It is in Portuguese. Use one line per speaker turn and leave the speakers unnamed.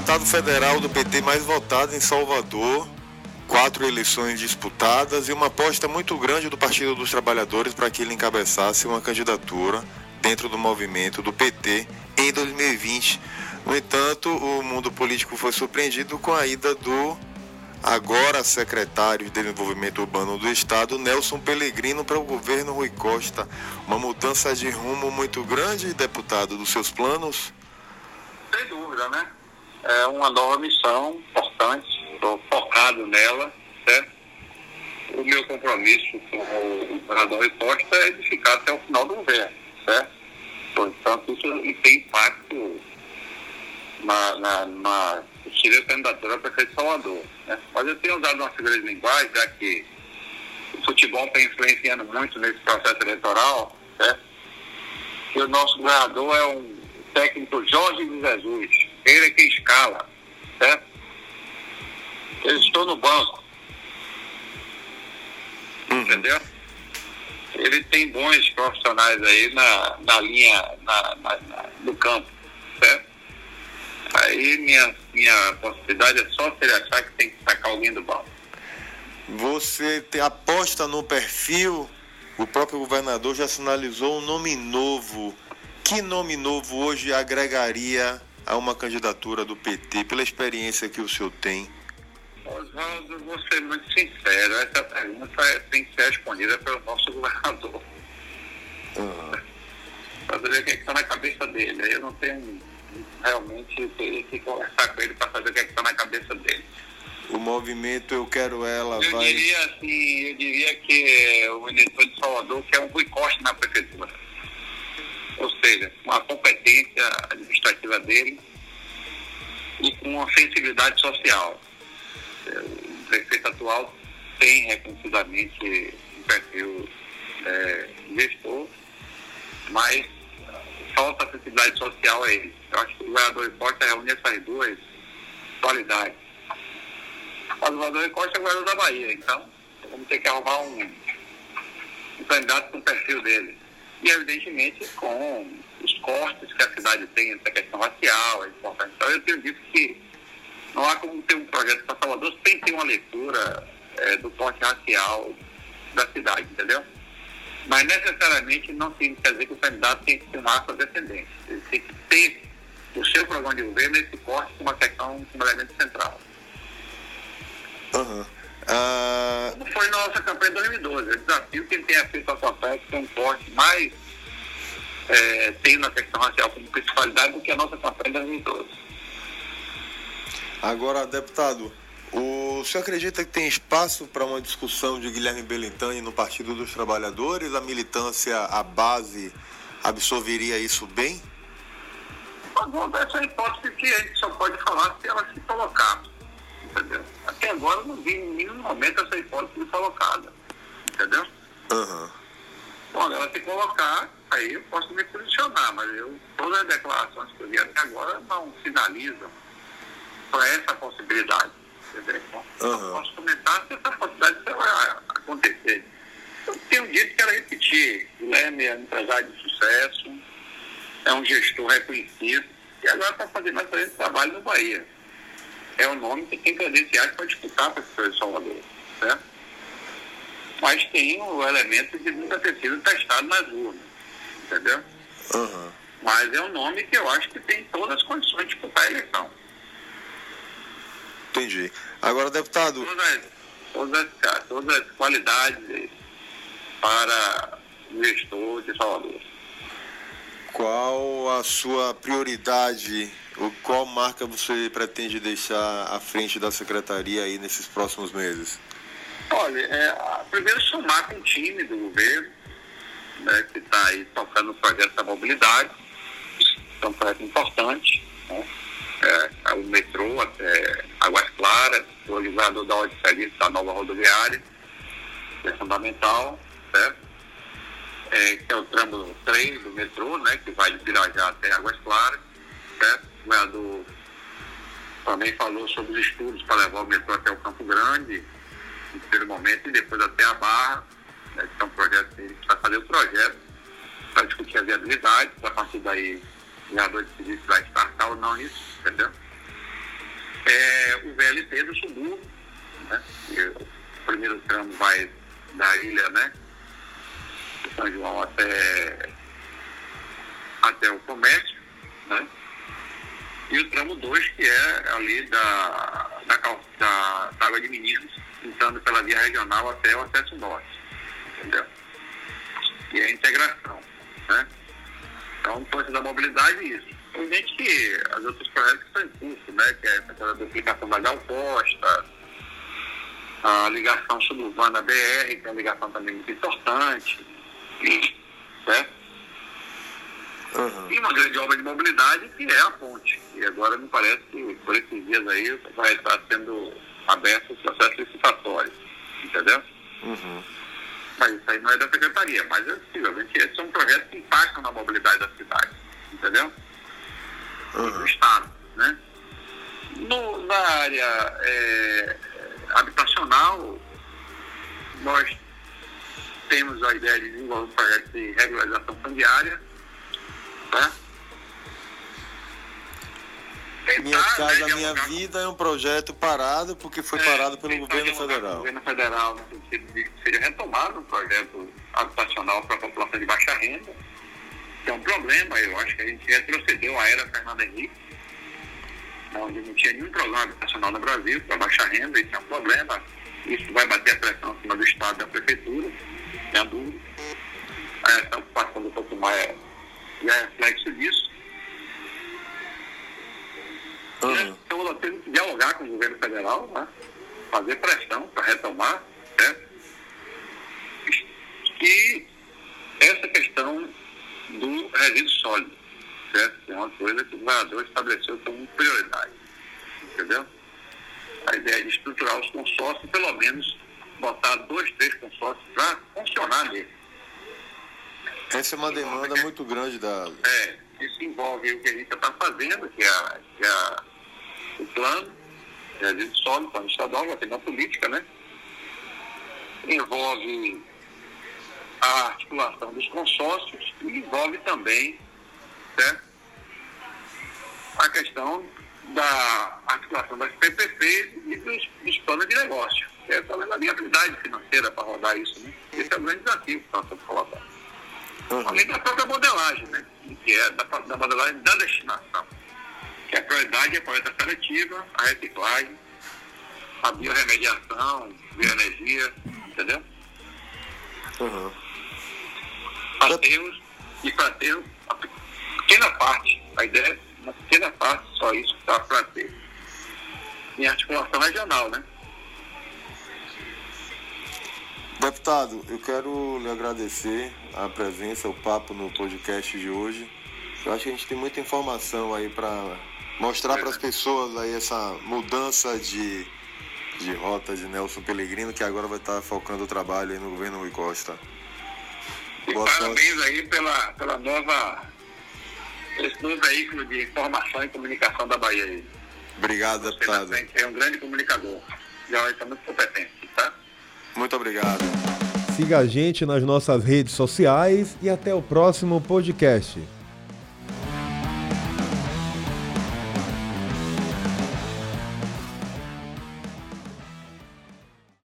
deputado federal do PT mais votado em Salvador, quatro eleições disputadas e uma aposta muito grande do Partido dos Trabalhadores para que ele encabeçasse uma candidatura dentro do movimento do PT em 2020. No entanto, o mundo político foi surpreendido com a ida do agora secretário de Desenvolvimento Urbano do Estado, Nelson Pellegrino, para o governo Rui Costa. Uma mudança de rumo muito grande, deputado, dos seus planos?
Sem dúvida, né? É uma nova missão importante, estou focado nela, certo? O meu compromisso com o governador Costa é de ficar até o final do governo, certo? Portanto, isso tem impacto na, na, na possível candidatura a prefeito de Salvador. Né? Mas eu tenho usado uma figura de linguagem, já que o futebol está influenciando muito nesse processo eleitoral, certo? E o nosso governador é um técnico Jorge de Jesus. Tem bons profissionais aí na, na linha, na, na, na, no campo, certo? Aí minha, minha possibilidade é só se ele achar que tem que sacar alguém do banco.
Você te, aposta no perfil? O próprio governador já sinalizou um nome novo. Que nome novo hoje agregaria a uma candidatura do PT, pela experiência que o senhor tem?
Oswaldo, vou ser muito sincero, essa pergunta é, tem que ser respondida pelo nosso governador. Uhum. Para ver o que é está na cabeça dele. Eu não tenho realmente teria que conversar com ele para saber o que é está na cabeça dele.
O movimento Eu Quero Ela
eu
vai...
Diria assim, eu diria que o eleitor de Salvador quer um Rui Costa na prefeitura. Ou seja, com a competência administrativa dele e com uma sensibilidade social. O prefeito atual tem reconhecidamente um perfil é, gestor, mas falta sensibilidade social a ele. Eu acho que o governador Costa reúne essas duas qualidades. O governador Costa é o governador da Bahia, então vamos ter que arrumar um, um candidato com o perfil dele. E, evidentemente, com os cortes que a cidade tem essa questão racial, é importante. Então, eu tenho dito que não há como ter um projeto para Salvador sem ter uma leitura é, do corte racial da cidade, entendeu? Mas necessariamente não tem que dizer que o candidato tem que ter uma afrodescendência. Ele tem que ter o seu programa de governo esse corte como uma questão, como elemento central.
Uhum.
Uh... Como foi na nossa campanha de 2012. Eu desafio quem tenha feito a campanha que tem um corte mais é, tem na questão racial como principalidade do que a nossa campanha de 2012.
Agora, deputado, o senhor acredita que tem espaço para uma discussão de Guilherme Belintani no Partido dos Trabalhadores? A militância, a base, absorveria isso bem?
Essa hipótese que a gente só pode falar se ela se colocar. Entendeu? Até agora não vi em nenhum momento essa hipótese colocada. Entendeu?
Uhum.
Bom, ela se colocar, aí eu posso me posicionar, mas eu, todas as declarações que eu vi até agora não sinalizam para essa possibilidade. Entendeu? Então, uhum. posso comentar se essa possibilidade vai acontecer. Eu tenho dito que quero repetir. Guilherme é um empresário de sucesso, é um gestor reconhecido e agora está fazendo excelente trabalho no Bahia. É um nome que tem credenciais para disputar para de Salvador, certo? Mas tem o elemento de nunca ter sido testado nas urnas, entendeu?
Uhum.
Mas é um nome que eu acho que tem todas as condições de disputar a eleição.
Entendi. Agora, deputado.
Todas as, todas as, todas as qualidades para o gestor de Salvador.
Qual a sua prioridade? Qual marca você pretende deixar à frente da secretaria aí nesses próximos meses?
Olha, é, primeiro somar com o time do governo, né, que está aí tocando o projeto da mobilidade, é um projeto importante, né, é, o metrô até Águas Claras, o organizador da ordem de serviço da nova rodoviária, que é fundamental, certo? É, que é o tramo 3 do metrô, né, que vai de Pirajá até Águas Claras, certo? O governador também falou sobre os estudos para levar o metrô até o Campo Grande, no primeiro momento, e depois até a Barra, né, que é um projeto que vai fazer o projeto para discutir a viabilidade, a partir daí o governador decidir se vai startar ou não isso, entendeu? é o VLT do subúrbio, né? o primeiro tramo vai da ilha, né? São João até, até o comércio, né? E o tramo 2, que é ali da, da, da, da Água de Meninos, entrando pela via regional até o acesso norte. Entendeu? E a integração. Né? Então, força da mobilidade, isso. Evidente que as outras projetos estão em curso, né? Que é essa duplicação da Galposta, a ligação suburbana BR, que é uma ligação também muito importante, certo? Uhum. E uma grande obra de mobilidade que é a ponte. E agora me parece que por esses dias aí vai estar sendo aberto o processo licitatório. Entendeu? Uhum. Mas isso aí não é da secretaria, mas é possivelmente esses são projetos que impactam na mobilidade da cidade. Entendeu? Uhum. Do Estado. Né? No, na área é, habitacional, nós temos a ideia de desenvolver um projeto de regularização fundiária?
Tentar, minha Casa né, Minha Vida é um projeto parado porque foi é, parado pelo governo federal. O
governo federal, no sentido de que seja retomado um projeto habitacional para a população de baixa renda, é um problema, eu acho que a gente retrocedeu a era Fernando Henrique, onde não tinha nenhum programa habitacional no Brasil para baixa renda, isso é um problema, isso vai bater a pressão em cima do Estado e da Prefeitura, sem dúvida. Essa ocupação do Porto Maia já é reflexo disso. Uhum. Então, nós temos que dialogar com o governo federal, né? fazer pressão para retomar, certo? E essa questão do resíduo sólido, certo? É uma coisa que o governador estabeleceu como prioridade, entendeu? A ideia de estruturar os consórcios, pelo menos botar dois, três consórcios para funcionar nele.
Essa é uma demanda muito grande da.
É, isso envolve o que a gente está fazendo, que é, que é o plano, é a gente sobe, o plano estadual, já tem uma política, né? Envolve a articulação dos consórcios e envolve também certo? a questão da articulação das PPPs e dos, dos planos de negócio. É falando a viabilidade financeira para rodar isso, né? Esse é o grande desafio que nós estamos colocando. Uhum. Além da própria modelagem, né? Que é da, da modelagem da destinação. Que a prioridade é a coleta seletiva, a reciclagem, a biorremediação, bioenergia, entendeu? Uhum. Termos, e ter uma pequena parte, a ideia é uma pequena parte, só isso que está para ter. Em articulação regional, né?
Deputado, eu quero lhe agradecer a presença, o papo no podcast de hoje. Eu acho que a gente tem muita informação aí para mostrar para as pessoas aí essa mudança de, de rota de Nelson Pellegrino, que agora vai estar focando o trabalho aí no governo Rui Costa.
E Boa parabéns sorte. aí pela, pela nova, esse novo veículo de informação e comunicação da Bahia aí.
Obrigado, Você deputado.
É um grande comunicador. Já está muito competente, tá?
Muito obrigado.
Siga a gente nas nossas redes sociais e até o próximo podcast.